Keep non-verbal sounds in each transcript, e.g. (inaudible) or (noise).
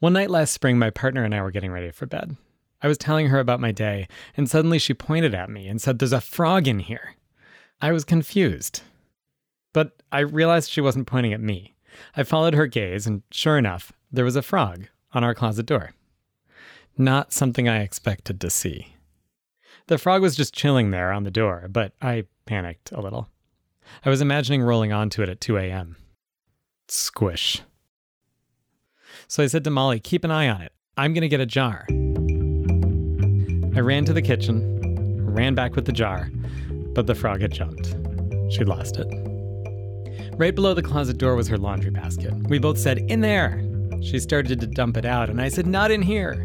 One night last spring, my partner and I were getting ready for bed. I was telling her about my day, and suddenly she pointed at me and said, There's a frog in here. I was confused. But I realized she wasn't pointing at me. I followed her gaze, and sure enough, there was a frog on our closet door. Not something I expected to see. The frog was just chilling there on the door, but I panicked a little. I was imagining rolling onto it at 2 a.m. Squish. So I said to Molly, Keep an eye on it. I'm going to get a jar. I ran to the kitchen, ran back with the jar, but the frog had jumped. She'd lost it. Right below the closet door was her laundry basket. We both said, In there! She started to dump it out, and I said, Not in here!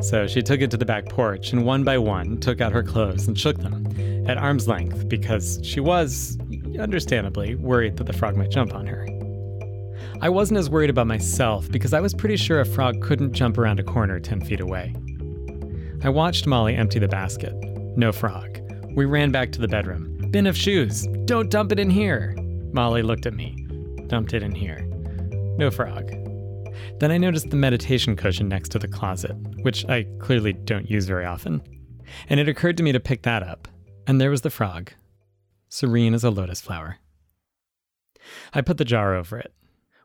So she took it to the back porch and one by one took out her clothes and shook them at arm's length because she was, understandably, worried that the frog might jump on her. I wasn't as worried about myself because I was pretty sure a frog couldn't jump around a corner 10 feet away. I watched Molly empty the basket. No frog. We ran back to the bedroom. Bin of shoes. Don't dump it in here. Molly looked at me. Dumped it in here. No frog. Then I noticed the meditation cushion next to the closet, which I clearly don't use very often. And it occurred to me to pick that up. And there was the frog, serene as a lotus flower. I put the jar over it.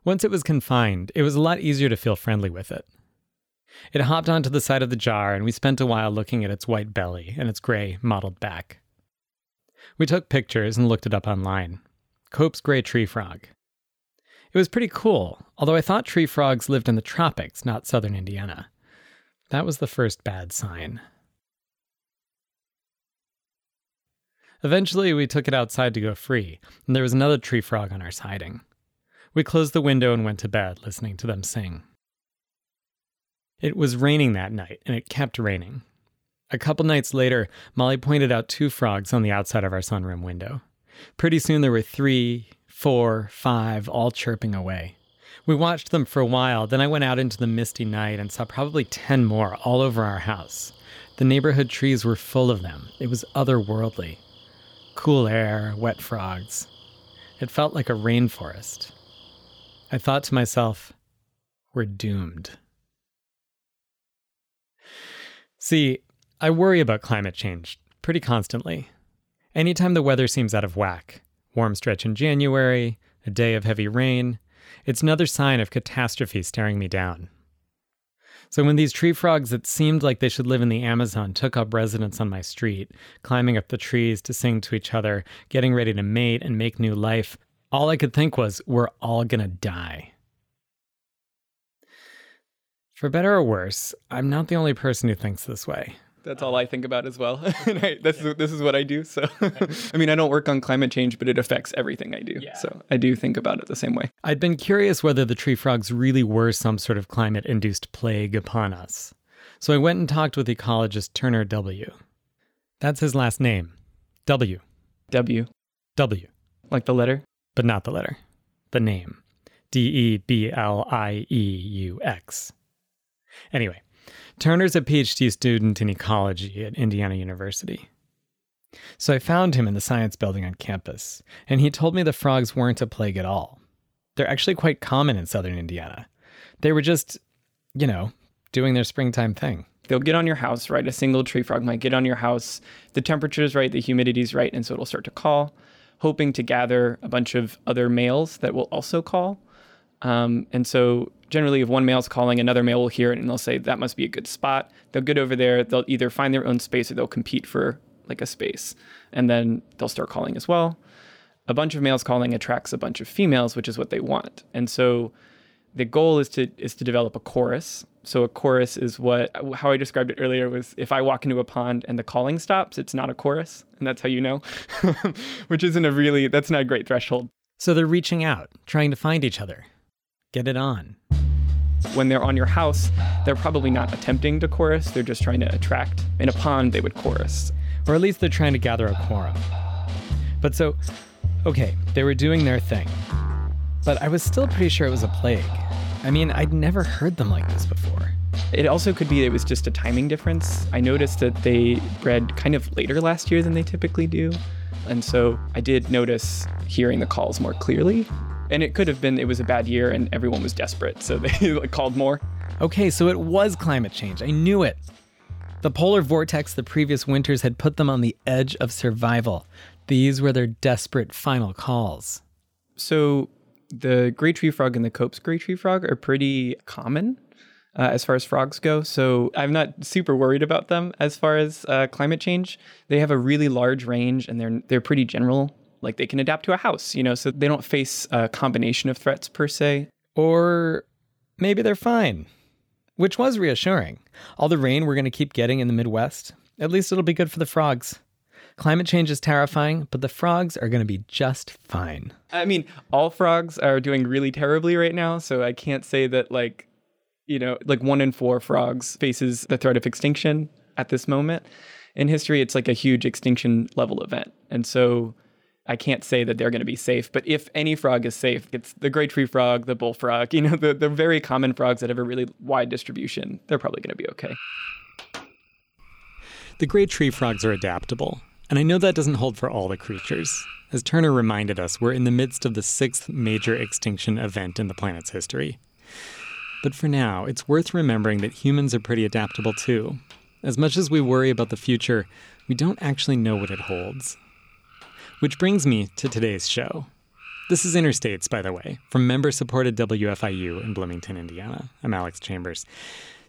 Once it was confined, it was a lot easier to feel friendly with it. It hopped onto the side of the jar, and we spent a while looking at its white belly and its gray, mottled back. We took pictures and looked it up online. Cope's gray tree frog. It was pretty cool, although I thought tree frogs lived in the tropics, not southern Indiana. That was the first bad sign. Eventually, we took it outside to go free, and there was another tree frog on our siding. We closed the window and went to bed, listening to them sing. It was raining that night, and it kept raining. A couple nights later, Molly pointed out two frogs on the outside of our sunroom window. Pretty soon there were three, four, five, all chirping away. We watched them for a while, then I went out into the misty night and saw probably 10 more all over our house. The neighborhood trees were full of them. It was otherworldly. Cool air, wet frogs. It felt like a rainforest. I thought to myself, we're doomed. See, I worry about climate change pretty constantly. Anytime the weather seems out of whack, warm stretch in January, a day of heavy rain, it's another sign of catastrophe staring me down. So when these tree frogs that seemed like they should live in the Amazon took up residence on my street, climbing up the trees to sing to each other, getting ready to mate and make new life, all I could think was, we're all gonna die. For better or worse, I'm not the only person who thinks this way. That's all I think about as well. (laughs) I, this is this is what I do. So, (laughs) I mean, I don't work on climate change, but it affects everything I do. Yeah. So I do think about it the same way. I'd been curious whether the tree frogs really were some sort of climate-induced plague upon us. So I went and talked with ecologist Turner W. That's his last name. W. W. W. Like the letter? But not the letter. The name. D E B L I E U X. Anyway, Turner's a PhD student in ecology at Indiana University. So I found him in the science building on campus, and he told me the frogs weren't a plague at all. They're actually quite common in southern Indiana. They were just, you know, doing their springtime thing. They'll get on your house, right? A single tree frog might get on your house. The temperature's right, the humidity's right, and so it'll start to call, hoping to gather a bunch of other males that will also call. Um, and so generally if one male's calling, another male will hear it and they'll say that must be a good spot. They'll get over there. They'll either find their own space or they'll compete for like a space. And then they'll start calling as well. A bunch of males calling attracts a bunch of females, which is what they want. And so the goal is to is to develop a chorus. So a chorus is what how I described it earlier was if I walk into a pond and the calling stops, it's not a chorus, and that's how you know. (laughs) Which isn't a really that's not a great threshold. So they're reaching out, trying to find each other. Get it on. When they're on your house, they're probably not attempting to chorus, they're just trying to attract. In a pond, they would chorus. Or at least they're trying to gather a quorum. But so, okay, they were doing their thing. But I was still pretty sure it was a plague. I mean, I'd never heard them like this before. It also could be it was just a timing difference. I noticed that they bred kind of later last year than they typically do. And so I did notice hearing the calls more clearly and it could have been it was a bad year and everyone was desperate, so (laughs) they called more. Okay, so it was climate change. I knew it. The polar vortex the previous winters had put them on the edge of survival. These were their desperate final calls. So the gray tree frog and the Cope's gray tree frog are pretty common uh, as far as frogs go. So I'm not super worried about them as far as uh, climate change. They have a really large range and they're they're pretty general. Like they can adapt to a house, you know, so they don't face a combination of threats per se. Or maybe they're fine, which was reassuring. All the rain we're going to keep getting in the Midwest, at least it'll be good for the frogs. Climate change is terrifying, but the frogs are going to be just fine. I mean, all frogs are doing really terribly right now, so I can't say that like, you know, like one in four frogs faces the threat of extinction at this moment. In history, it's like a huge extinction level event. And so I can't say that they're going to be safe, but if any frog is safe, it's the gray tree frog, the bullfrog, you know, the, the very common frogs that have a really wide distribution. They're probably going to be okay. The gray tree frogs are adaptable, and I know that doesn't hold for all the creatures. As Turner reminded us, we're in the midst of the sixth major extinction event in the planet's history. But for now, it's worth remembering that humans are pretty adaptable too. As much as we worry about the future, we don't actually know what it holds. Which brings me to today's show. This is Interstates, by the way, from member supported WFIU in Bloomington, Indiana. I'm Alex Chambers.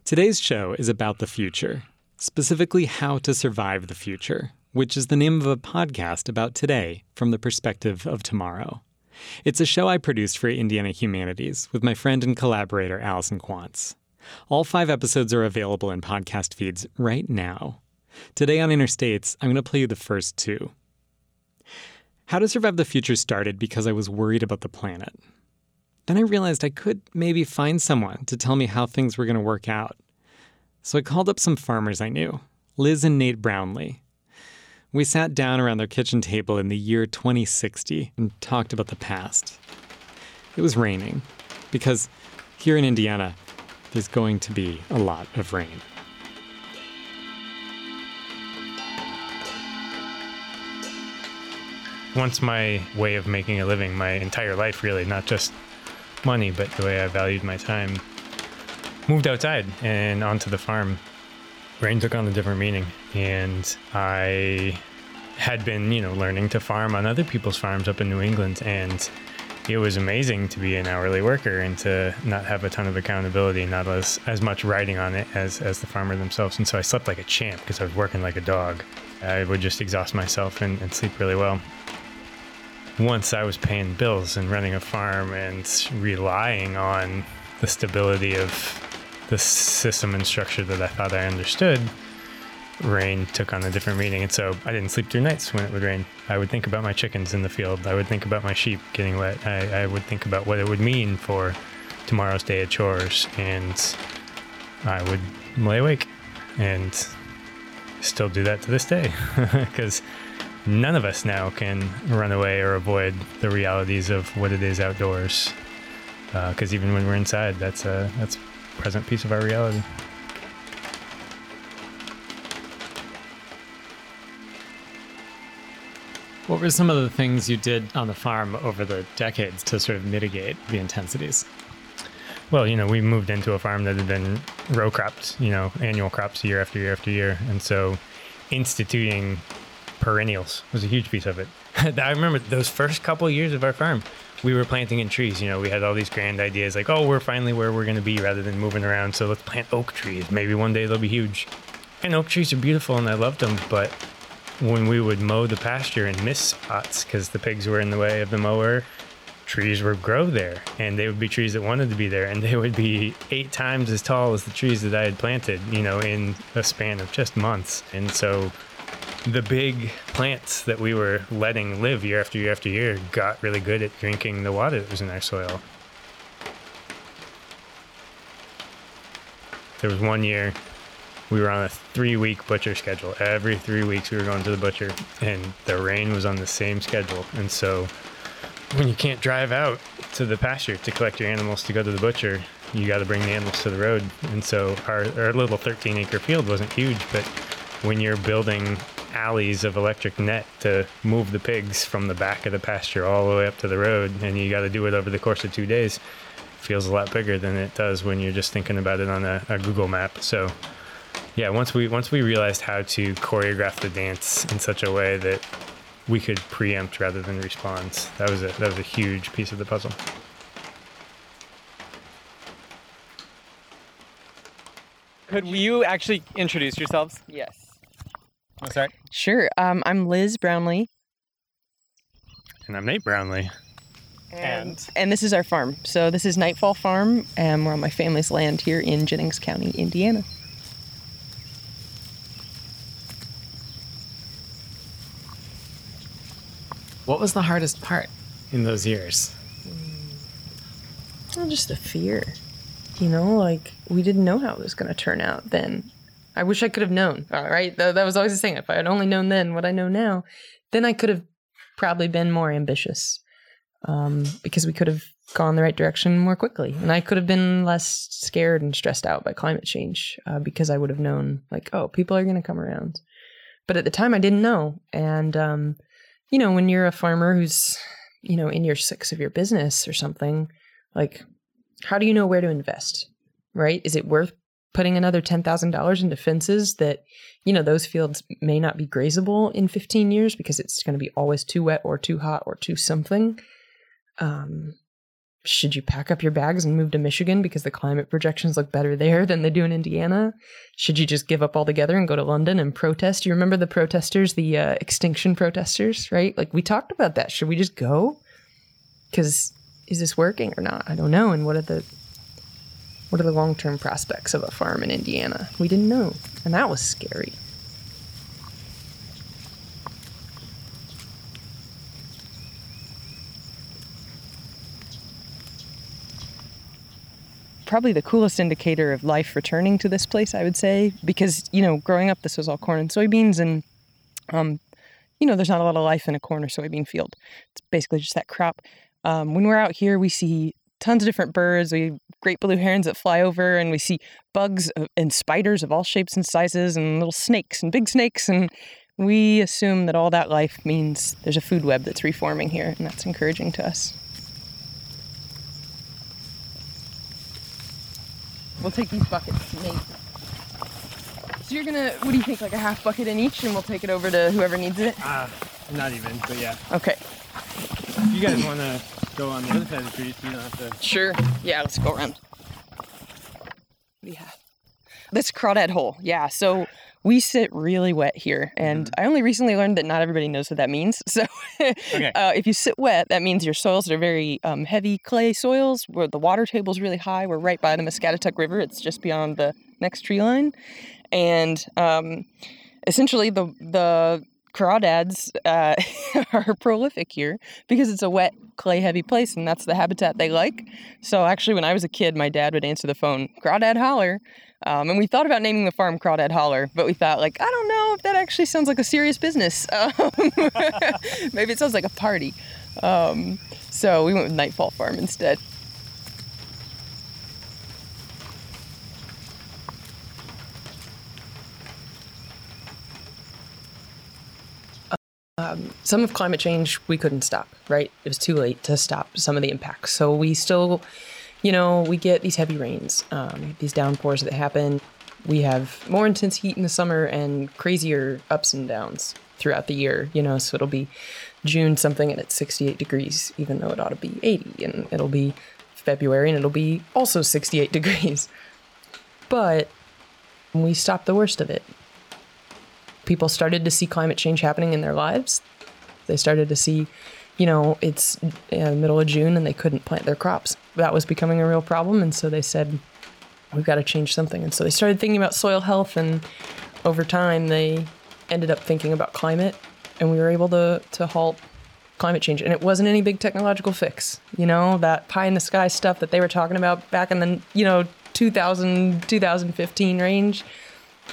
Today's show is about the future, specifically how to survive the future, which is the name of a podcast about today from the perspective of tomorrow. It's a show I produced for Indiana Humanities with my friend and collaborator, Allison Quantz. All five episodes are available in podcast feeds right now. Today on Interstates, I'm going to play you the first two. How to Survive the Future started because I was worried about the planet. Then I realized I could maybe find someone to tell me how things were going to work out. So I called up some farmers I knew, Liz and Nate Brownlee. We sat down around their kitchen table in the year 2060 and talked about the past. It was raining, because here in Indiana, there's going to be a lot of rain. once my way of making a living, my entire life really, not just money, but the way I valued my time, moved outside and onto the farm. Rain took on a different meaning, and I had been, you know, learning to farm on other people's farms up in New England, and it was amazing to be an hourly worker and to not have a ton of accountability, not as as much riding on it as as the farmer themselves. And so I slept like a champ because I was working like a dog. I would just exhaust myself and, and sleep really well once I was paying bills and running a farm and relying on the stability of the system and structure that I thought I understood, rain took on a different meaning. And so I didn't sleep through nights when it would rain. I would think about my chickens in the field. I would think about my sheep getting wet. I, I would think about what it would mean for tomorrow's day of chores. And I would lay awake and still do that to this day (laughs) because none of us now can run away or avoid the realities of what it is outdoors. Because uh, even when we're inside, that's a that's present piece of our reality. What were some of the things you did on the farm over the decades to sort of mitigate the intensities? Well, you know, we moved into a farm that had been row cropped, you know, annual crops year after year after year. And so instituting perennials was a huge piece of it. (laughs) I remember those first couple years of our farm, we were planting in trees. You know, we had all these grand ideas like, oh, we're finally where we're going to be rather than moving around. So let's plant oak trees. Maybe one day they'll be huge. And oak trees are beautiful and I loved them. But when we would mow the pasture and miss spots because the pigs were in the way of the mower, trees would grow there and they would be trees that wanted to be there and they would be eight times as tall as the trees that I had planted, you know, in a span of just months. And so the big plants that we were letting live year after year after year got really good at drinking the water that was in our soil. There was one year we were on a three week butcher schedule. Every three weeks we were going to the butcher, and the rain was on the same schedule. And so when you can't drive out to the pasture to collect your animals to go to the butcher, you got to bring the animals to the road. And so our, our little 13 acre field wasn't huge, but when you're building alleys of electric net to move the pigs from the back of the pasture all the way up to the road, and you got to do it over the course of two days. feels a lot bigger than it does when you're just thinking about it on a, a Google map. So yeah, once we once we realized how to choreograph the dance in such a way that we could preempt rather than respond, that was a that was a huge piece of the puzzle. Could you actually introduce yourselves? Yes. Oh, sorry. Sure. Um, I'm Liz Brownlee, And I'm Nate Brownlee. And and this is our farm. So this is Nightfall Farm, and we're on my family's land here in Jennings County, Indiana. What was the hardest part in those years? Well, just the fear. You know, like we didn't know how it was going to turn out then. I wish I could have known. All right, Th- that was always the thing. If I had only known then what I know now, then I could have probably been more ambitious, um, because we could have gone the right direction more quickly, and I could have been less scared and stressed out by climate change uh, because I would have known, like, oh, people are going to come around. But at the time, I didn't know, and um, you know, when you're a farmer who's, you know, in year six of your business or something, like, how do you know where to invest? Right? Is it worth putting another $10,000 into fences that, you know, those fields may not be grazable in 15 years because it's going to be always too wet or too hot or too something? Um, should you pack up your bags and move to Michigan because the climate projections look better there than they do in Indiana? Should you just give up altogether and go to London and protest? You remember the protesters, the uh, extinction protesters, right? Like we talked about that. Should we just go? Because is this working or not? I don't know. And what are the what are the long term prospects of a farm in Indiana? We didn't know, and that was scary. probably the coolest indicator of life returning to this place, I would say, because you know, growing up, this was all corn and soybeans, and um, you know, there's not a lot of life in a corn or soybean field. It's basically just that crop. Um, when we're out here, we see tons of different birds. We great blue herons that fly over, and we see bugs uh, and spiders of all shapes and sizes, and little snakes and big snakes, and we assume that all that life means there's a food web that's reforming here, and that's encouraging to us. We'll take these buckets, Nate. So you're gonna, what do you think, like a half bucket in each, and we'll take it over to whoever needs it? Uh, not even, but yeah. Okay. You guys want to go on the other side of the street, you don't have to. Sure. Yeah, let's go around. What do you have? This crawdad hole. Yeah. So we sit really wet here, and I only recently learned that not everybody knows what that means. (laughs) So, uh, if you sit wet, that means your soils are very um, heavy clay soils, where the water table is really high. We're right by the Muscatatuck River. It's just beyond the next tree line, and um, essentially the the crawdads uh, (laughs) are prolific here because it's a wet clay heavy place and that's the habitat they like. So actually when i was a kid my dad would answer the phone crawdad holler um, and we thought about naming the farm crawdad holler but we thought like i don't know if that actually sounds like a serious business. (laughs) Um, (laughs) maybe it sounds like a party. Um, so we went with nightfall farm instead some of climate change we couldn't stop, right? It was too late to stop some of the impacts. So we still, you know, we get these heavy rains, um, these downpours that happen. We have more intense heat in the summer and crazier ups and downs throughout the year, you know, so it'll be June something and it's 68 degrees, even though it ought to be 80. And it'll be February and it'll be also 68 (laughs) degrees. But we stopped the worst of it. People started to see climate change happening in their lives. They started to see, you know, it's uh, middle of June and they couldn't plant their crops. That was becoming a real problem. And so they said, we've got to change something. And so they started thinking about soil health. And over time, they ended up thinking about climate. And we were able to, to halt climate change. And it wasn't any big technological fix. You know, that pie in the sky stuff that they were talking about back in the, you know, 2000, 2015 range.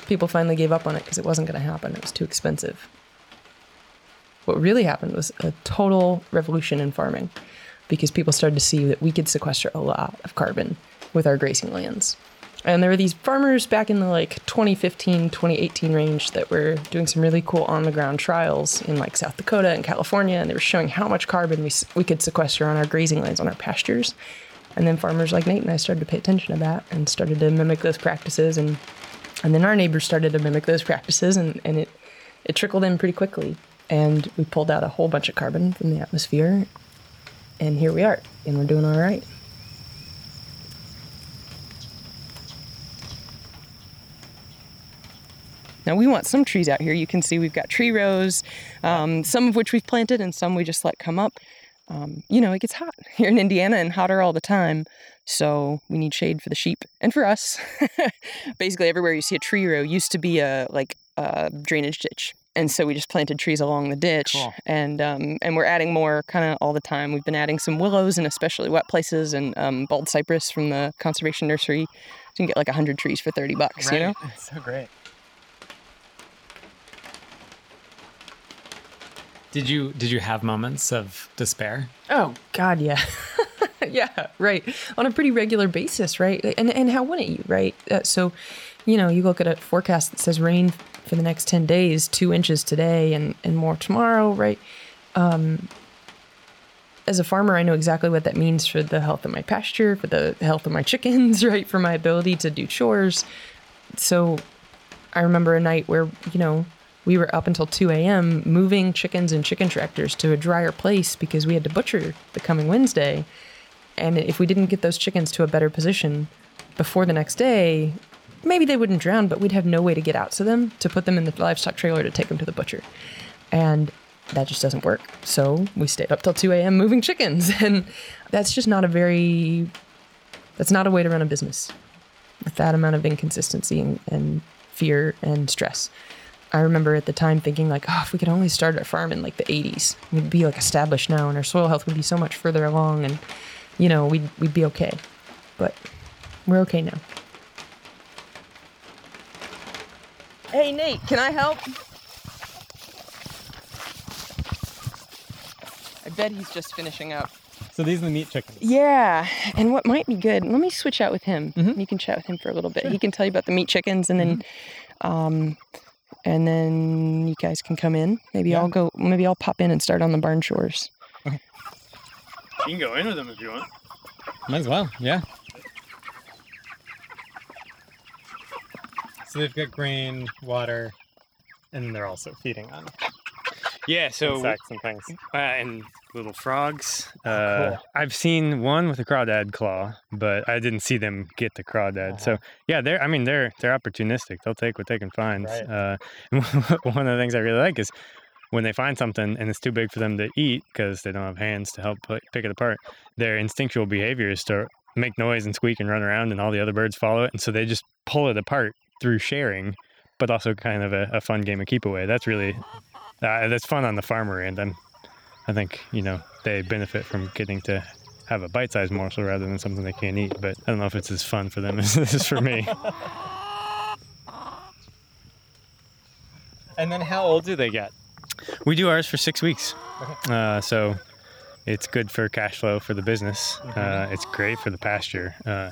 People finally gave up on it because it wasn't going to happen. It was too expensive. What really happened was a total revolution in farming because people started to see that we could sequester a lot of carbon with our grazing lands. And there were these farmers back in the like 2015, 2018 range that were doing some really cool on the ground trials in like South Dakota and California. And they were showing how much carbon we, we could sequester on our grazing lands, on our pastures. And then farmers like Nate and I started to pay attention to that and started to mimic those practices and and then our neighbors started to mimic those practices and, and it it trickled in pretty quickly. And we pulled out a whole bunch of carbon from the atmosphere and here we are. And we're doing all right. Now we want some trees out here. You can see we've got tree rows, um, some of which we've planted and some we just let come up. Um, you know, it gets hot (laughs) here in Indiana and hotter all the time. So we need shade for the sheep and for us. (laughs) Basically, everywhere you see a tree row used to be a like a drainage ditch, and so we just planted trees along the ditch, Cool. and um, and we're adding more kind of all the time. We've been adding some willows and especially wet places and um, bald cypress from the conservation nursery. So you can get like hundred trees for thirty bucks. You know. (laughs) It's so great. Did you did you have moments of despair? Oh God, yeah, (laughs) yeah, right. On a pretty regular basis, right? And and how wouldn't you, right? Uh, so, you know, you look at a forecast that says rain for the next ten days, two inches today, and and more tomorrow, right? Um, as a farmer, I know exactly what that means for the health of my pasture, for the health of my chickens, (laughs) right? For my ability to do chores. So, I remember a night where you know we were up until 2 a.m. moving chickens and chicken tractors to a drier place because we had to butcher the coming Wednesday. And if we didn't get those chickens to a better position before the next day, maybe they wouldn't drown, but we'd have no way to get out to them to put them in the livestock trailer to take them to the butcher. And that just doesn't work. So we stayed up till 2 a.m. moving chickens. (laughs) And that's just not a very, that's not a way to run a business with that amount of inconsistency and, and fear and stress. I remember at the time thinking like, oh, if we could only start a farm in like the 80s, we'd be like established now, and our soil health would be so much further along, and you know, we'd we'd be okay. But we're okay now. Hey Nate, can I help? I bet he's just finishing up. So these are the meat chickens. Yeah, and what might be good? Let me switch out with him. You can chat with him for a little bit. He can tell you about the meat chickens, and then, um, and then you guys can come in. Maybe I'll go. Maybe I'll pop in and start on the barn chores. You can go in with them if you want. Might as well, yeah. So they've got grain, water, and they're also feeding on Yeah, so insects and things. uh, and little frogs. Uh, cool. I've seen one with a crawdad claw, but I didn't see them get the crawdad. So yeah, they're I mean they're they're opportunistic. They'll take what they can find. Right. Uh, (laughs) one of the things I really like is when they find something and it's too big for them to eat because they don't have hands to help put, pick it apart. Their instinctual behavior is to make noise and squeak and run around, and all the other birds follow it, and so they just pull it apart through sharing. But also kind of a, a fun game of keep away. That's really uh, that's fun on the farmer end. I'm I think you know they benefit from getting to have a bite-sized morsel rather than something they can't eat. But I don't know if it's as fun for them (laughs) as it is for me. And then how old do they get? we do ours for six weeks, uh, so it's good for cash flow for the business. Uh, it's great for the pasture. Uh,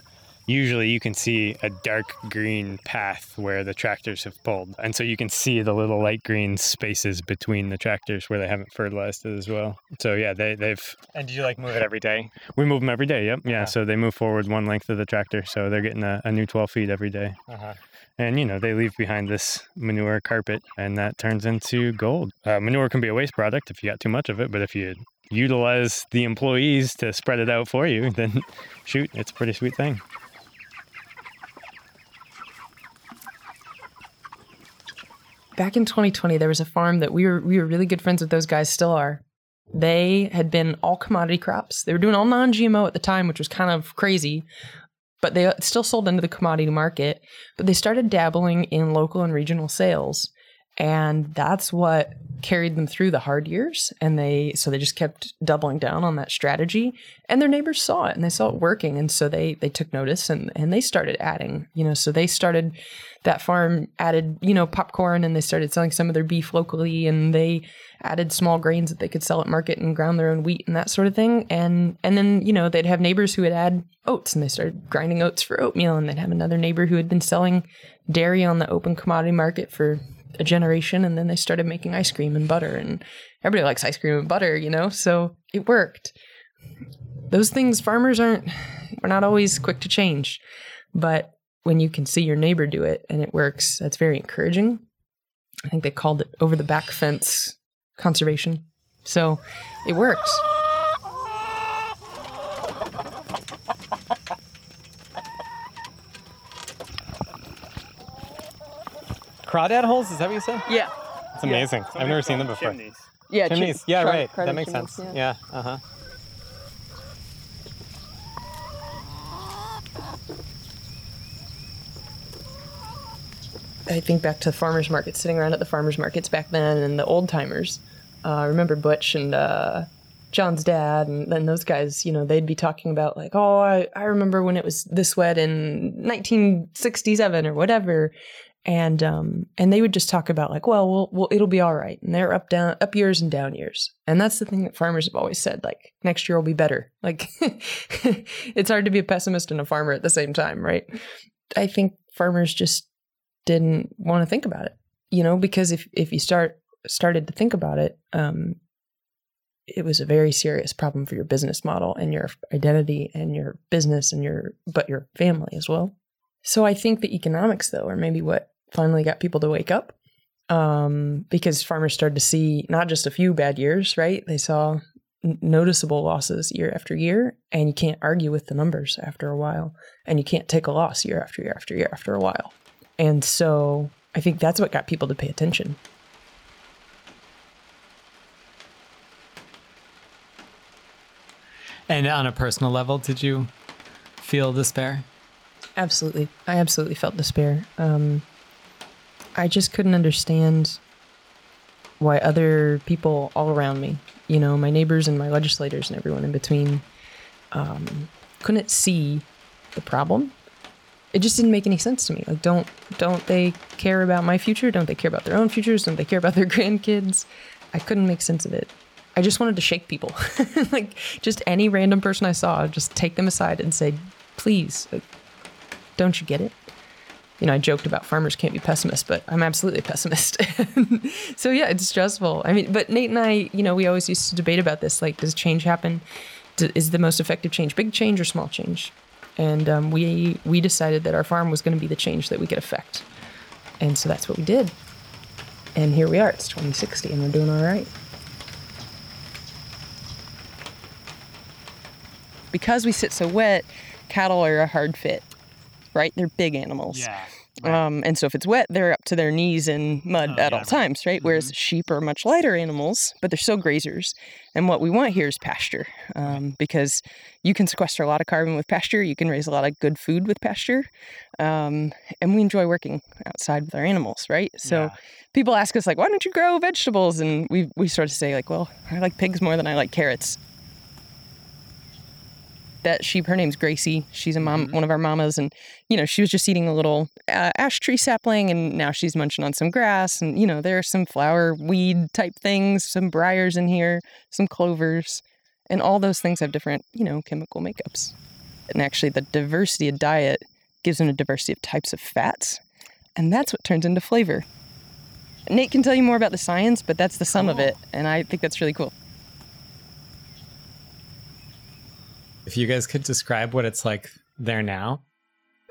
usually, you can see a dark green path where the tractors have pulled, and so you can see the little light green spaces between the tractors where they haven't fertilized it as well. So yeah, they they've And do you like move it every day? We move them every day. Yep. Yeah. Uh-huh. So they move forward one length of the tractor. So they're getting a, a new 12 feet every day. Uh-huh. And, you know, they leave behind this manure carpet and that turns into gold. Uh, manure can be a waste product if you got too much of it. But if you utilize the employees to spread it out for you, (laughs) then shoot, it's a pretty sweet thing. Back in 2020, there was a farm that we were we were really good friends with. Those guys still are. They had been all commodity crops. They were doing all non-GMO at the time, which was kind of crazy. But they still sold into the commodity market. But they started dabbling in local and regional sales, and that's what carried them through the hard years. And they so they just kept doubling down on that strategy. And their neighbors saw it and they saw it working, and so they they took notice and and they started adding. You know, so they started that farm added, you know, popcorn and they started selling some of their beef locally and they added small grains that they could sell at market and ground their own wheat and that sort of thing. And and then, you know, they'd have neighbors who would add oats and they started grinding oats for oatmeal and they'd have another neighbor who had been selling dairy on the open commodity market for a generation and then they started making ice cream and butter and everybody likes ice cream and butter, you know? So it worked. those things farmers aren't we're not always quick to change but when you can see your neighbor do it and it works that's very encouraging i think they called it over the back fence conservation so it works Crawdad holes? Is that what you said? yeah It's amazing. I've never seen them before. yeah Chimneys. Yeah, right. that makes sense. Yeah. Uh huh. I think back to the farmers market, sitting around at the farmers markets back then, and the old timers. Uh, I remember Butch and uh, John's dad, and then those guys. You know, they'd be talking about like, "Oh, I, I remember when it was this wet in 1967 or whatever," and um, and they would just talk about like, "Well, well, well it'll be all right." And they're up down up years and down years, and that's the thing that farmers have always said. Like, next year will be better. Like, (laughs) it's hard to be a pessimist and a farmer at the same time, right? I think farmers just didn't want to think about it you know because if if you start started to think about it um it was a very serious problem for your business model and your identity and your business and your but your family as well so i think the economics though are maybe what finally got people to wake up um because farmers started to see not just a few bad years right they saw n- noticeable losses year after year and you can't argue with the numbers after a while and you can't take a loss year after year after year after a while and so I think that's what got people to pay attention. And on a personal level, did you feel despair? Absolutely. I absolutely felt despair. Um, I just couldn't understand why other people all around me, you know, my neighbors and my legislators and everyone in between, um, couldn't see the problem. It just didn't make any sense to me. Like, don't don't they care about my future? Don't they care about their own futures? Don't they care about their (laughs) grandkids? I couldn't make sense of it. I just wanted to shake people, (laughs) like just any random person I saw, just take them aside and say, "Please, don't you get it?" You know, I joked about farmers can't be pessimists, but I'm absolutely a pessimist. (laughs) so yeah, it's stressful. I mean, but Nate and I, you know, we always used to debate about this. Like, does change happen? Is the most effective change big change or small change? And um, we we decided that our farm was going to be the change that we could affect, and so that's what we did. And here we are. It's 2060, and we're doing all right. Because we sit so wet, cattle are a hard fit, right? They're big animals. Um, and so if it's wet, they're up to their knees in mud Oh, at yeah, all times, right? Whereas sheep are much lighter animals, but they're still grazers. And what we want here is pasture, um, because you can sequester a lot of carbon with pasture. You can raise a lot of good food with pasture, um, and we enjoy working outside with our animals, right? So Yeah. people ask us like, "Why don't you grow vegetables?" And we we sort of say like, "Well, I like pigs more than I like carrots." That sheep her name's gracie. She's a mom one of our mamas and you know she was just eating a little uh, ash tree sapling and now she's munching on some grass and you know there are some flower weed type things some briars in here some clovers and all those things have different you know chemical makeups. And actually the diversity of diet gives them a diversity of types of fats and that's what turns into flavor. Nate can tell you more about the science but that's the sum of it and i think that's really cool If you guys could describe what it's like there now,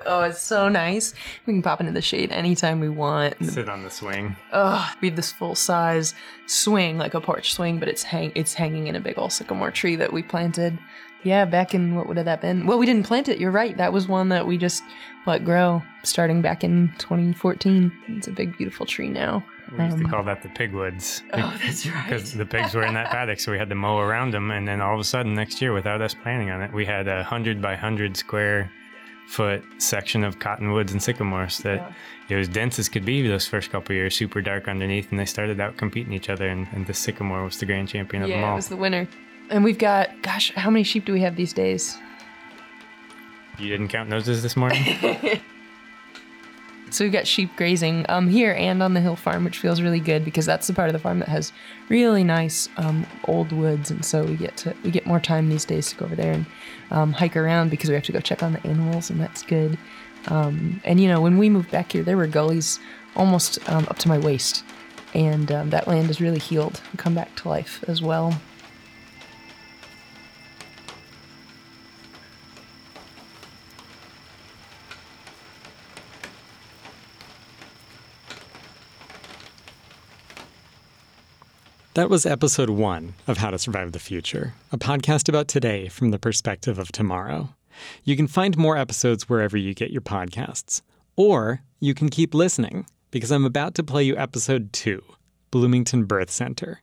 oh it's so nice we can pop into the shade anytime we want Sit on the swing. Ugh, we have this full size swing, like a porch swing, but it's hang it's hanging in a big old sycamore tree that we planted. Yeah, back in what would have that been? Well, we didn't plant it. You're right. That was one that we just let grow, starting back in 2014. It's a big, beautiful tree now. We used to Um, call that the pig woods. (laughs) Oh, that's right. Because the pigs were in that paddock, so we had to mow around them. And then all of a sudden, next year, without us planning on it, we had a hundred by hundred square foot section of cottonwoods and sycamores that it was dense as could be those first couple years, super dark underneath, and they started out competing each other. And, and the sycamore was the grand champion of them all. Yeah, it was the winner. And we've got, gosh, how many sheep do we have these days? You didn't count noses this morning? (laughs) So we've got sheep grazing um, here and on the hill farm, which feels really good because that's the part of the farm that has really nice um, old woods, and so we get to we get more time these days to go over there and um, hike around because we have to go check on the animals, and that's good. Um, and you know, when we moved back here, there were gullies almost um, up to my waist, and um, that land is really healed and come back to life as well. That was episode one of How to Survive the Future, a podcast about today from the perspective of tomorrow. You can find more episodes wherever you get your podcasts, or you can keep listening because I'm about to play you episode two Bloomington Birth Center.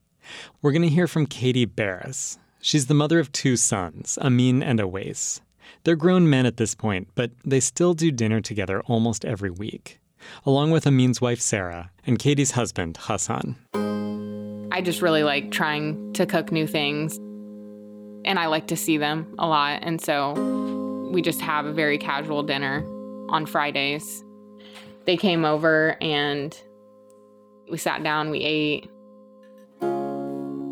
We're going to hear from Katie Barris. She's the mother of two sons, Amin and Awais. They're grown men at this point, but they still do dinner together almost every week, along with Amin's wife, Sarah, and Katie's husband, Hassan. I just really like trying to cook new things, and I like to see them a lot. And so we just have a very casual dinner on Fridays. They came over and we sat down, we ate.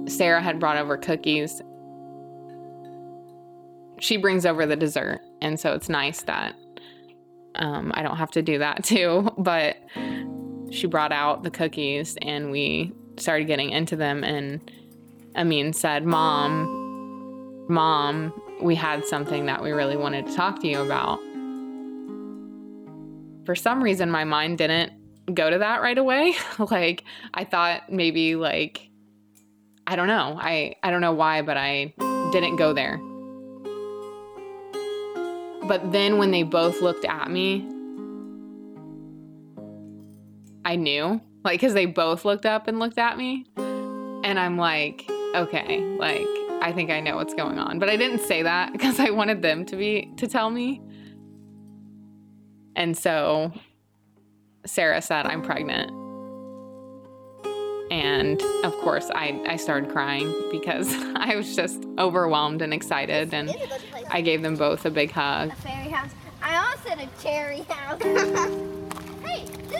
Sarah had brought over cookies. She brings over the dessert, and so it's nice that um, I don't have to do that (laughs) too. But she brought out the cookies, and we started getting into them. And Amin said, Mom, Mom, we had something that we really wanted to talk to you about. For some reason, my mind didn't go to that right away. (laughs) like, I thought maybe, like, I don't know. I, I don't know why, but I didn't go there. But then when they both looked at me, I knew, like, because they both looked up and looked at me. And I'm like, okay, like, I think I know what's going on. But I didn't say that (laughs) because I wanted them to be, to tell me. And so Sarah said, I'm pregnant. And of course, I, I started crying because (laughs) I was just overwhelmed and excited. And I gave them both a big hug. A fairy house. I also said a cherry house. (laughs)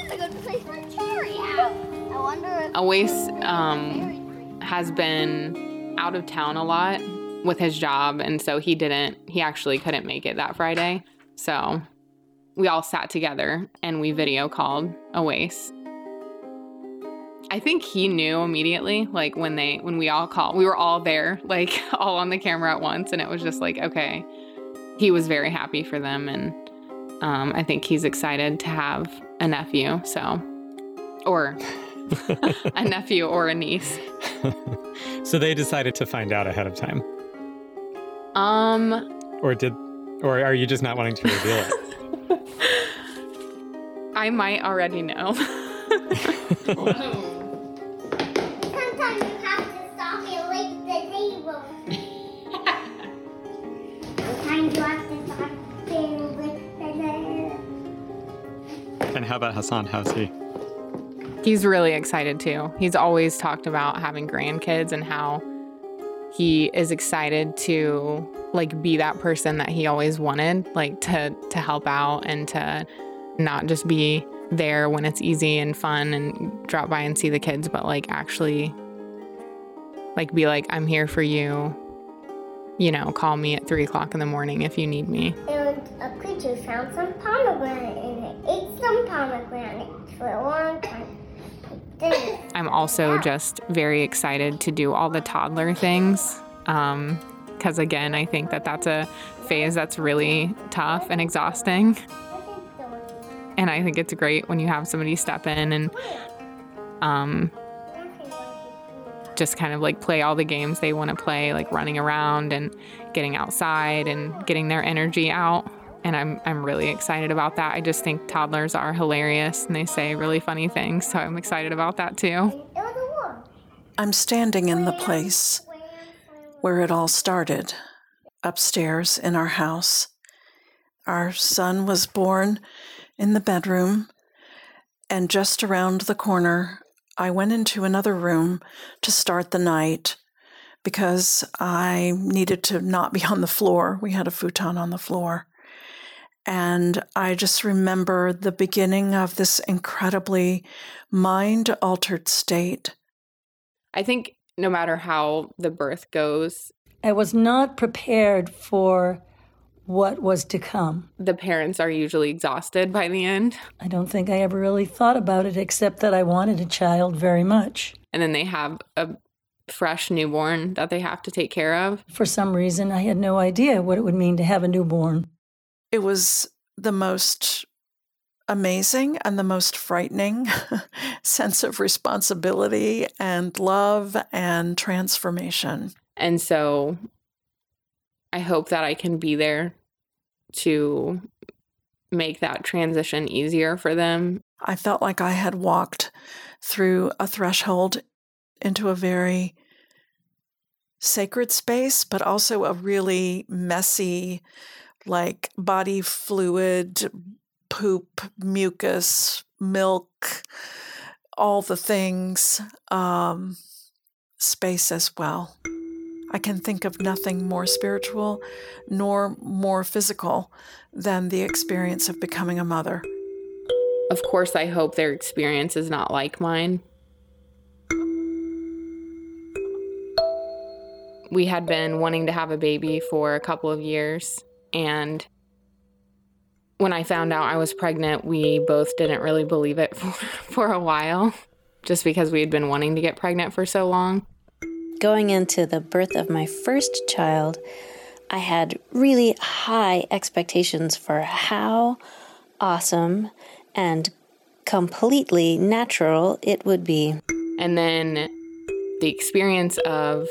is a good place for a cherry house. I wonder if. Awais um, has been out of town a lot with his job. And so he didn't, he actually couldn't make it that Friday. So we all sat together and we video called Awais. I think he knew immediately, like when they when we all called, we were all there, like (laughs) all on the camera at once, and it was just like, okay. He was very happy for them, and um, I think he's excited to have a nephew. So, or (laughs) (laughs) a nephew or a niece. (laughs) so they decided to find out ahead of time, Um, or did, or are you just not wanting to reveal it? I might already know. How about Hassan? How's he? He's really excited too. He's always talked about having grandkids and how he is excited to like be that person that he always wanted, like to to help out and to not just be there when it's easy and fun and drop by and see the kids, but like actually like be like, I'm here for you. You know, call me at three o'clock in the morning if you need me. And a creature found some pomegranate and it ate for a long time. I'm also just very excited to do all the toddler things. Um, because again, I think that that's a phase that's really tough and exhausting. And I think it's great when you have somebody step in and um, just kind of like play all the games they want to play, like running around and getting outside and getting their energy out. And I'm, I'm really excited about that. I just think toddlers are hilarious and they say really funny things. So I'm excited about that too. I'm standing in the place where it all started, upstairs in our house. Our son was born in the bedroom, and just around the corner, I went into another room to start the night because I needed to not be on the floor. We had a futon on the floor. And I just remember the beginning of this incredibly mind altered state. I think no matter how the birth goes, I was not prepared for what was to come. the parents are usually exhausted by the end. I don't think I ever really thought about it except that I wanted a child very much. And then they have a fresh newborn that they have to take care of. For some reason, I had no idea what it would mean to have a newborn. It was the most amazing and the most frightening (laughs) sense of responsibility and love and transformation. And so I hope that I can be there to make that transition easier for them. I felt like I had walked through a threshold into a very sacred space, but also a really messy, like body fluid, poop, mucus, milk, all the things um, space as well. I can think of nothing more spiritual nor more physical than the experience of becoming a mother. Of course, I hope their experience is not like mine. We had been wanting to have a baby for a couple of years, and when I found out I was pregnant, we both didn't really believe it (laughs) for, for a while, just because we had been wanting to get pregnant for so long. Going into the birth of my first child, I had really high expectations for how awesome and completely natural it would be. And then the experience of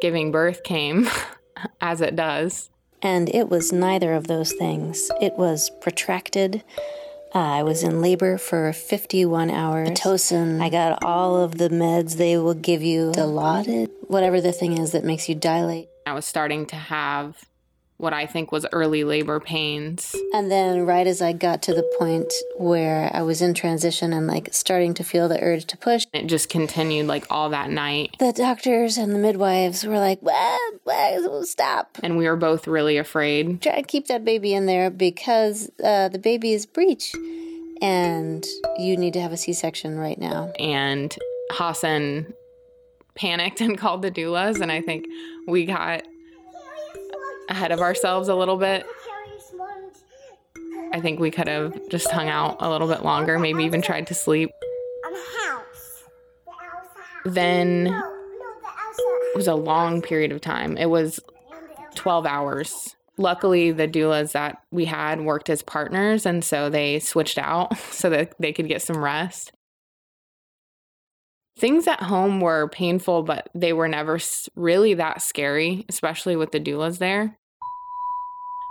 giving birth came, (laughs) as it does. And it was neither of those things. It was protracted. Uh, I was in labor for 51 hours. Pitocin. I got all of the meds they will give you. Dilaudid. Whatever the thing is that makes you dilate. I was starting to have what I think was early labor pains. And then, right as I got to the point where I was in transition and like starting to feel the urge to push, it just continued like all that night. The doctors and the midwives were like, stop. And we were both really afraid. Try to keep that baby in there because uh, the baby is breech and you need to have a C section right now. And Hassan panicked and (laughs) called the doulas, and I think we got ahead of ourselves a little bit. I think we could have just hung out a little bit longer, maybe even tried to sleep. Then it was a long period of time. It was 12 hours. Luckily, the doulas that we had worked as partners, and so they switched out (laughs) so that they could get some rest. Things at home were painful, but they were never really that scary, especially with the doulas there.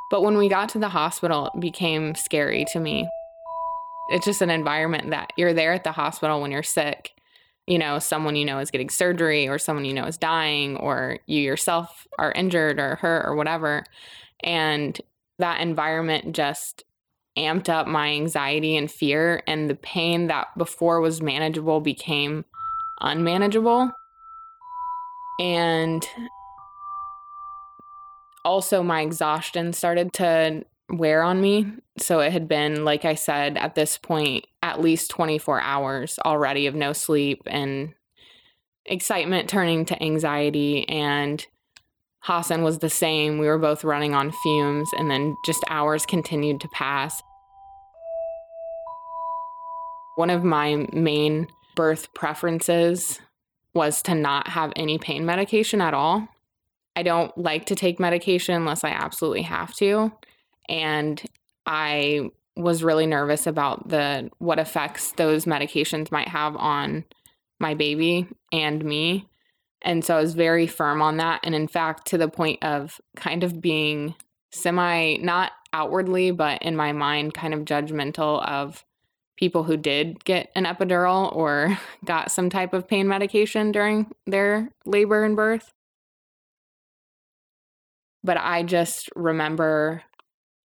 But when we got to the hospital, it became scary to me. It's just an environment that you're there at the hospital when you're sick. You know, someone you know is getting surgery, or someone you know is dying, or you yourself are injured or hurt or whatever. And that environment just amped up my anxiety and fear, and the pain that before was manageable became unmanageable. And also, my exhaustion started to wear on me. So it had been, like I said, at this point, at least 24 hours already of no sleep and excitement turning to anxiety. And Hassan was the same. We were both running on fumes, and then just hours continued to pass. One of my main birth preferences was to not have any pain medication at all. I don't like to take medication unless I absolutely have to. And I was really nervous about the what effects those medications might have on my baby and me. And so I was very firm on that. And in fact, to the point of kind of being semi, not outwardly, but in my mind, kind of judgmental of people who did get an epidural or (laughs) got some type of pain medication during their labor and birth. But I just remember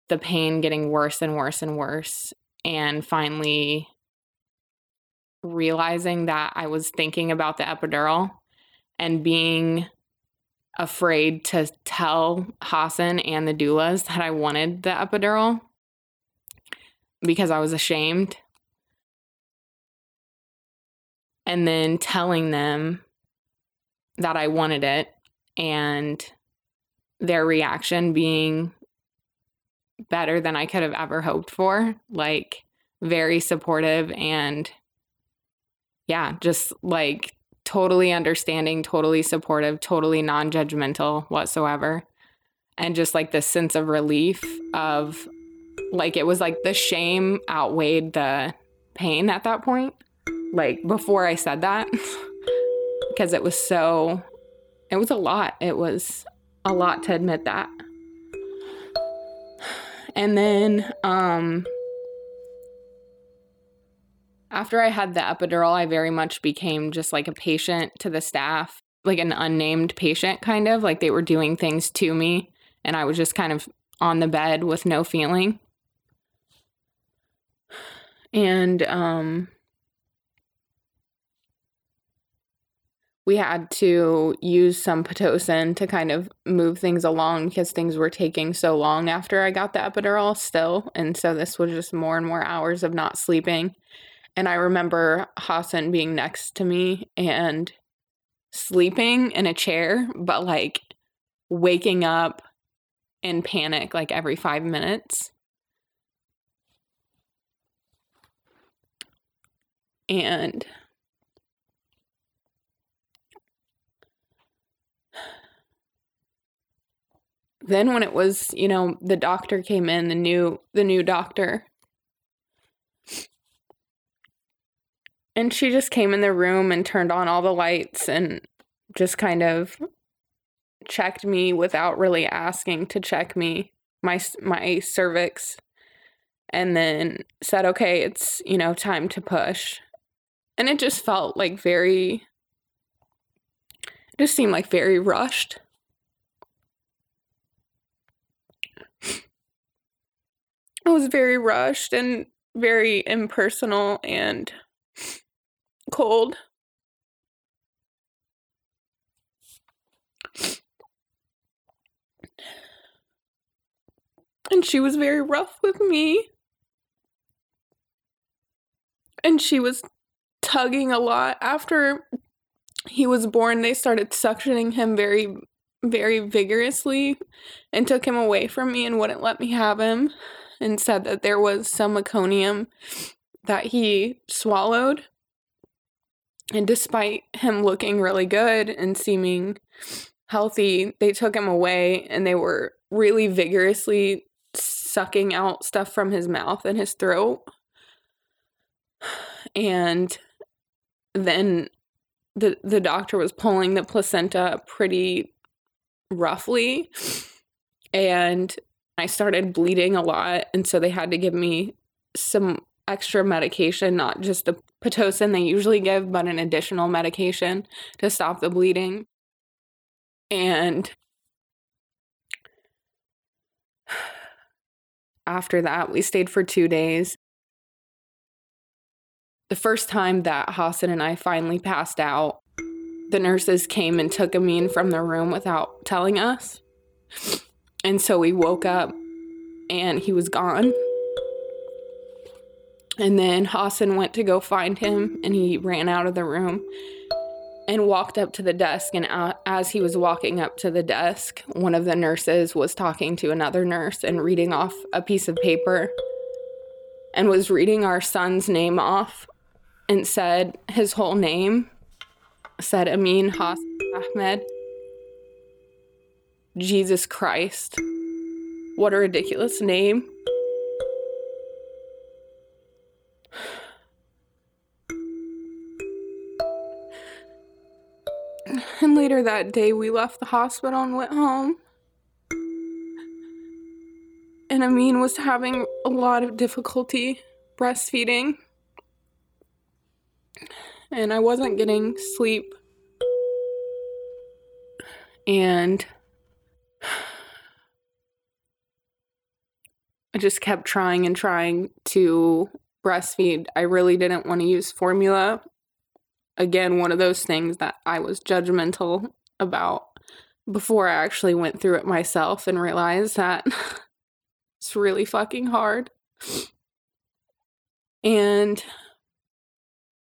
the pain getting worse and worse and worse. And finally realizing that I was thinking about the epidural and being afraid to tell Hassan and the doulas that I wanted the epidural because I was ashamed and then telling them that I wanted it and their reaction being better than I could have ever hoped for. Like, very supportive and, yeah, just like totally understanding, totally supportive, totally non judgmental whatsoever. And just like this sense of relief of Like it was like the shame outweighed the pain at that point. Like before I said that, (laughs) because it was so, it was a lot. It was a lot to admit that. And then, um, after I had the epidural, I very much became just like a patient to the staff, like an unnamed patient, kind of like they were doing things to me, and I was just kind of on the bed with no feeling. And um, we had to use some Pitocin to kind of move things along because things were taking so long after I got the epidural still. And so this was just more and more hours of not sleeping. And I remember Hassan being next to me and sleeping in a chair, but like waking up in panic like every five minutes. And then when it was, you know, the doctor came in, the new the new doctor. And she just came in the room and turned on all the lights and just kind of checked me without really asking to check me my my cervix. And then said okay it's you know time to push. And it just felt like very it just seemed like very rushed it was very rushed and very impersonal and cold. And she was very rough with me. And she was tugging a lot. After he was born they started suctioning him very very vigorously and took him away from me and wouldn't let me have him and said that there was some meconium that he swallowed. And despite him looking really good and seeming healthy they took him away and they were really vigorously sucking out stuff from his mouth and his throat. And then the the doctor was pulling the placenta pretty roughly. And I started bleeding a lot and so they had to give me some extra medication not just the pitocin they usually give but an additional medication to stop the bleeding and after that we stayed for 2 days the first time that Hassan and I finally passed out, the nurses came and took Amin from the room without telling us. And so we woke up and he was gone. And then Hassan went to go find him and he ran out of the room and walked up to the desk. And as he was walking up to the desk, one of the nurses was talking to another nurse and reading off a piece of paper and was reading our son's name off and said his whole name, said Amin Hassan Ahmed. Jesus Christ. What a ridiculous name. And later that day, we left the hospital and went home. And Amin was having a lot of difficulty breastfeeding and I wasn't getting sleep. And I just kept trying and trying to breastfeed. I really didn't want to use formula. Again, one of those things that I was judgmental about before I actually went through it myself and realized that (laughs) it's really fucking hard. And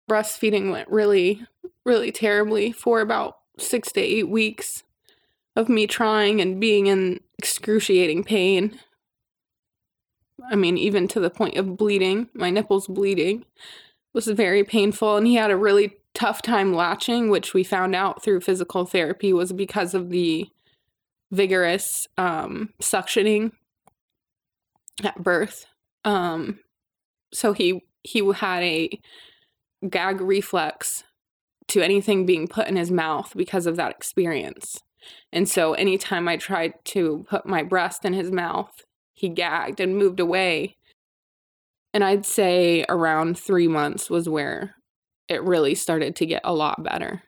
breastfeeding went really, really terribly for about six to eight weeks of me trying and being in excruciating pain. I mean, even to the point of bleeding, my nipples bleeding was very painful. And he had a really tough time latching, which we found out through physical therapy was because of the vigorous um, suctioning at birth. Um, so he he had a gag reflex to anything being put in his mouth because of that experience. And so anytime I tried to put my breast in his mouth, he gagged and moved away. And I'd say around three months was where it really started to get a lot better.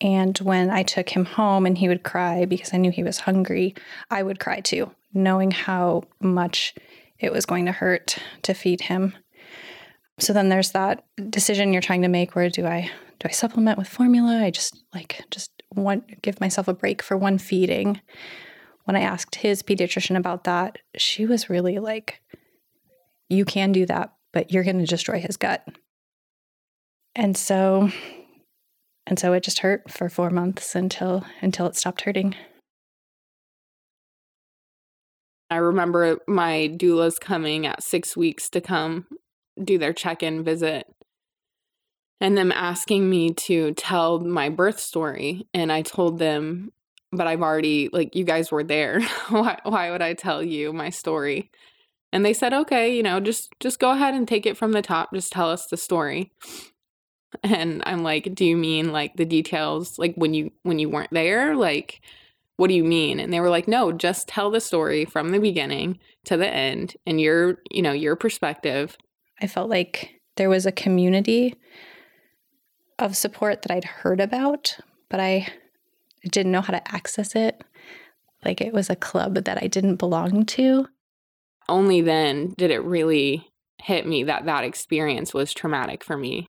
And when I took him home and he would cry because I knew he was hungry, I would cry too, knowing how much it was going to hurt to feed him. So then there's that decision you're trying to make where do I do I supplement with formula? I just like just want give myself a break for one feeding. When I asked his pediatrician about that, she was really like you can do that, but you're going to destroy his gut. And so and so it just hurt for 4 months until until it stopped hurting. I remember my doulas coming at 6 weeks to come do their check-in visit and them asking me to tell my birth story and I told them but I've already like you guys were there. (laughs) why why would I tell you my story? And they said, "Okay, you know, just just go ahead and take it from the top. Just tell us the story." (laughs) And I'm like, "Do you mean like the details like when you when you weren't there? Like what do you mean?" And they were like, "No, just tell the story from the beginning to the end and your, you know, your perspective." I felt like there was a community of support that I'd heard about, but I didn't know how to access it. Like it was a club that I didn't belong to. Only then did it really hit me that that experience was traumatic for me.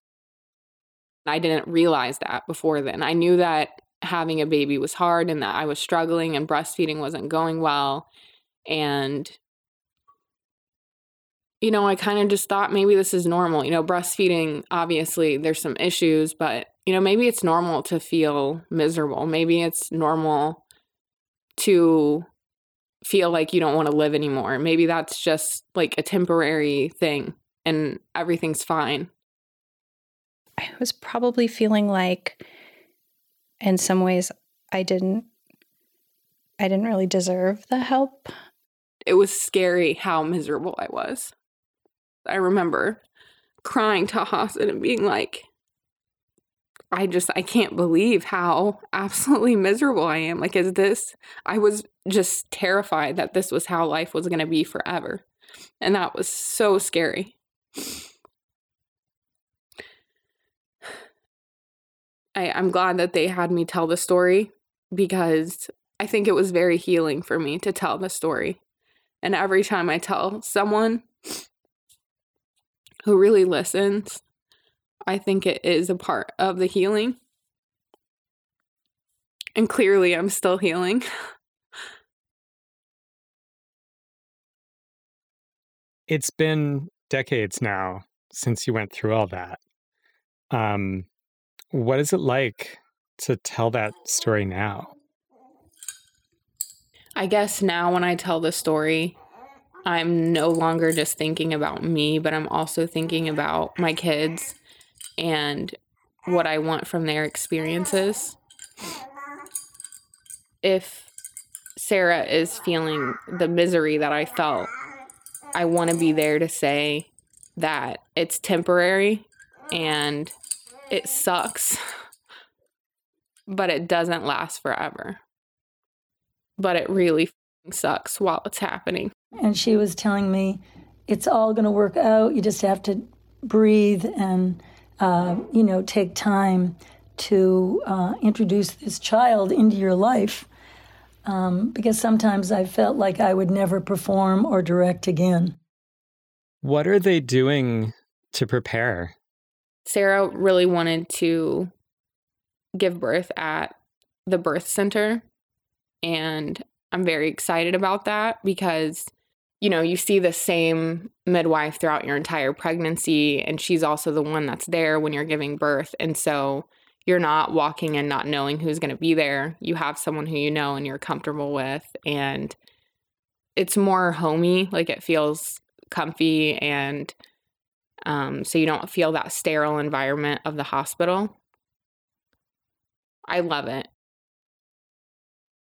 I didn't realize that before then. I knew that having a baby was hard and that I was struggling and breastfeeding wasn't going well. And you know, I kind of just thought maybe this is normal. You know, breastfeeding, obviously, there's some issues, but, you know, maybe it's normal to feel miserable. Maybe it's normal to feel like you don't want to live anymore. Maybe that's just like a temporary thing and everything's fine. I was probably feeling like, in some ways, I didn't. I didn't really deserve the help. It was scary how miserable I was. I remember crying to Hassan and being like, I just, I can't believe how absolutely miserable I am. Like, is this, I was just terrified that this was how life was going to be forever. And that was so scary. I, I'm glad that they had me tell the story because I think it was very healing for me to tell the story. And every time I tell someone who really listens, I think it is a part of the healing. And clearly, I'm still healing. it's been decades now since you went through all that. Um, what is it like to tell that story now? I guess now when I tell the story, I'm no longer just thinking about me, but I'm also thinking about my kids and what I want from their experiences. If Sarah is feeling the misery that I felt, I want to be there to say that it's temporary and it sucks, (laughs) but it doesn't last forever. But it really sucks while it's happening. And she was telling me, it's all going to work out. You just have to breathe and, uh, you know, take time to uh, introduce this child into your life. Um, because sometimes I felt like I would never perform or direct again. What are they doing to prepare? Sarah really wanted to give birth at the birth center. And I'm very excited about that because you know, you see the same midwife throughout your entire pregnancy, and she's also the one that's there when you're giving birth. And so you're not walking in not knowing who's going to be there. You have someone who you know and you're comfortable with, and it's more homey, like it feels comfy, and um, so you don't feel that sterile environment of the hospital. I love it.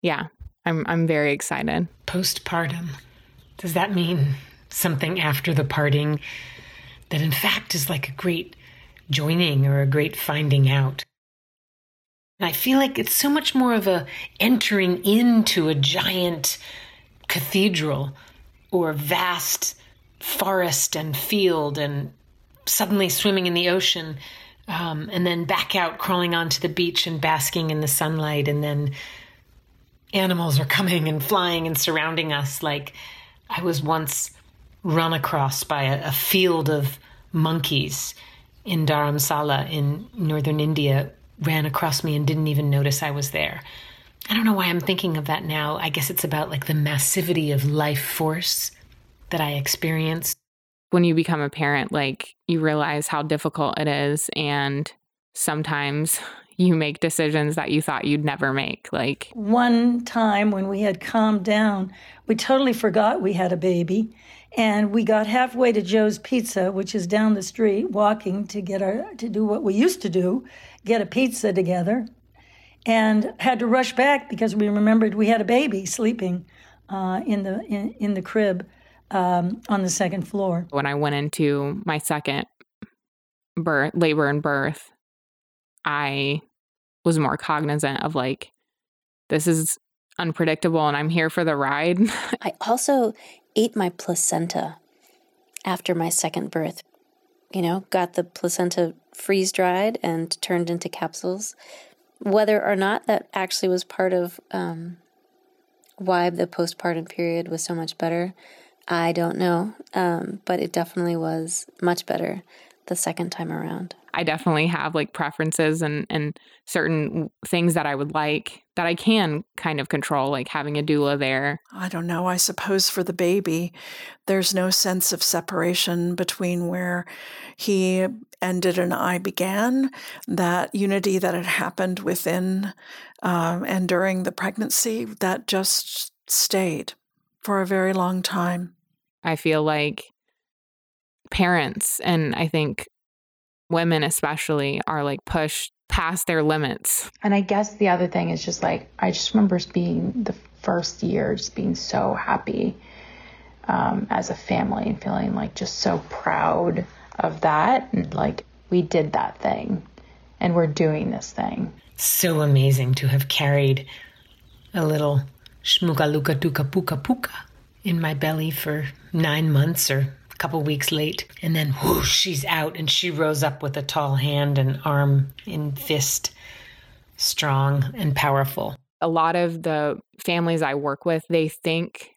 Yeah, I'm I'm very excited. Postpartum does that mean something after the parting that in fact is like a great joining or a great finding out. And I feel like it's so much more of a entering into a giant cathedral or vast forest and field and suddenly swimming in the ocean um, and then back out crawling onto the beach and basking in the sunlight and then animals are coming and flying and surrounding us like i was once run across by a, a field of monkeys in dharamsala in northern india ran across me and didn't even notice i was there i don't know why i'm thinking of that now i guess it's about like the massivity of life force that i experience when you become a parent, like you realize how difficult it is. And sometimes you make decisions that you thought you'd never make. Like one time when we had calmed down, we totally forgot we had a baby. And we got halfway to Joe's Pizza, which is down the street, walking to get our to do what we used to do, get a pizza together, and had to rush back because we remembered we had a baby sleeping uh, in the in, in the crib um, on the second floor. When I went into my second birth, labor and birth, I was more cognizant of like, this is unpredictable and I'm here for the ride. (laughs) I also ate my placenta after my second birth. You know, got the placenta freeze dried and turned into capsules. Whether or not that actually was part of um, why the postpartum period was so much better, I don't know, um, but it definitely was much better the second time around. I definitely have like preferences and and certain things that I would like that I can kind of control, like having a doula there. I don't know. I suppose for the baby, there's no sense of separation between where he ended and I began. That unity that had happened within um, and during the pregnancy that just stayed for a very long time. I feel like parents and I think women especially are like pushed past their limits. And I guess the other thing is just like I just remember being the first year just being so happy um, as a family and feeling like just so proud of that and like we did that thing and we're doing this thing. So amazing to have carried a little shmugaluka duka puka puka in my belly for nine months or a couple weeks late. And then whoosh, she's out and she rose up with a tall hand and arm in fist, strong and powerful. A lot of the families I work with, they think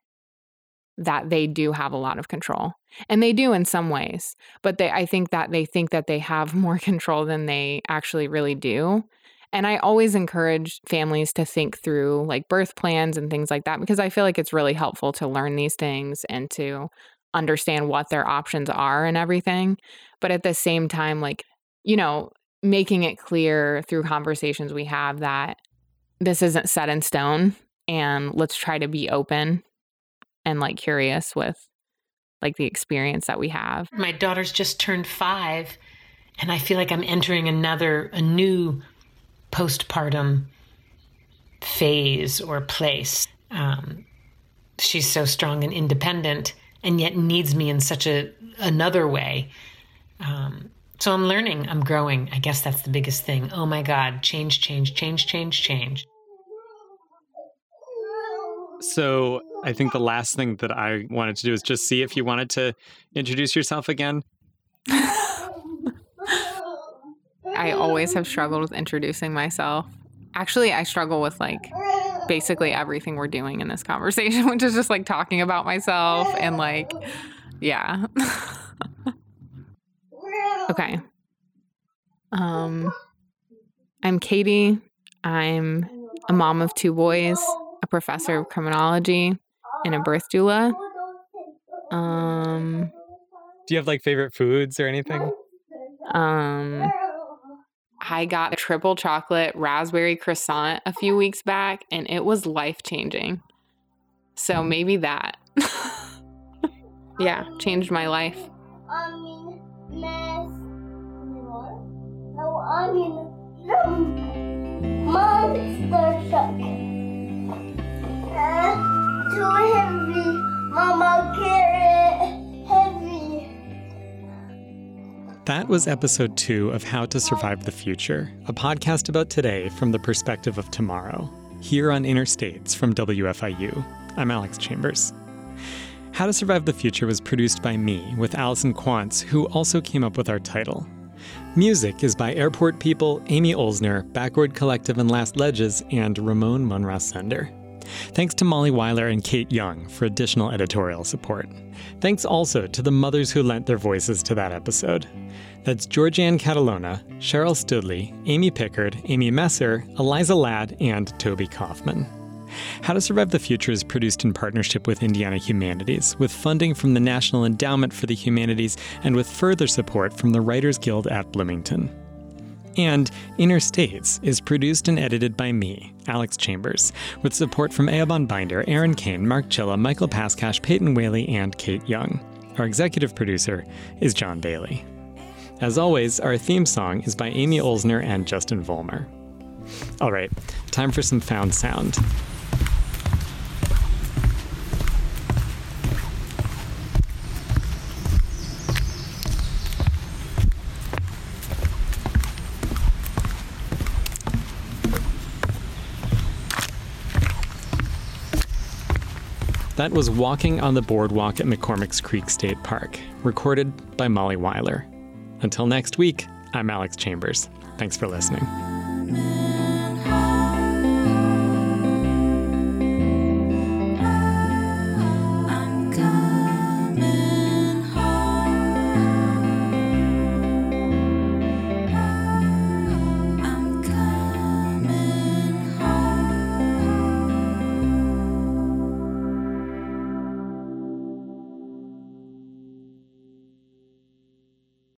that they do have a lot of control. And they do in some ways, but they I think that they think that they have (laughs) more control than they actually really do. And I always encourage families to think through like birth plans and things like that because I feel like it's really helpful to learn these things and to understand what their options are and everything. But at the same time, like, you know, making it clear through conversations we have that this isn't set in stone and let's try to be open and like curious with like the experience that we have. My daughter's just turned five and I feel like I'm entering another, a new postpartum phase or place. Um, she's so strong and independent, and yet needs me in such a another way. Um, so I'm learning, I'm growing. I guess that's the biggest thing. Oh my God, change, change, change, change, change. So I think the last thing that I wanted to do is just see if you wanted to introduce yourself again. (laughs) I always have struggled with introducing myself. Actually, I struggle with like basically everything we're doing in this conversation, (laughs) which is just like talking about myself and like, yeah. (laughs) okay. Um, I'm Katie. I'm a mom of two boys, a professor of criminology, and a birth doula. Um, do you have like favorite foods or anything? Um, I got a triple chocolate raspberry croissant a few weeks back and it was life changing. So mm. maybe that. (laughs) yeah, changed my life. monster truck. Uh, too heavy, Mama carrot. That was episode two of How to Survive the Future, a podcast about today from the perspective of tomorrow, here on Inner States from WFIU. I'm Alex Chambers. How to Survive the Future was produced by me with Allison Quantz, who also came up with our title. Music is by Airport People, Amy Oelsner, Backward Collective and Last Ledges, and Ramon Munra Sender. Thanks to Molly Weiler and Kate Young for additional editorial support. Thanks also to the mothers who lent their voices to that episode. That's Georgianne Catalona, Cheryl Studley, Amy Pickard, Amy Messer, Eliza Ladd, and Toby Kaufman. How to Survive the Future is produced in partnership with Indiana Humanities, with funding from the National Endowment for the Humanities and with further support from the Writers Guild at Bloomington. And Inner States is produced and edited by me, Alex Chambers, with support from Eoban Binder, Aaron Kane, Mark Chilla, Michael Pascash, Peyton Whaley, and Kate Young. Our executive producer is John Bailey. As always, our theme song is by Amy Oelsner and Justin Vollmer. All right, time for some found sound. That was Walking on the Boardwalk at McCormick's Creek State Park, recorded by Molly Weiler. Until next week, I'm Alex Chambers. Thanks for listening.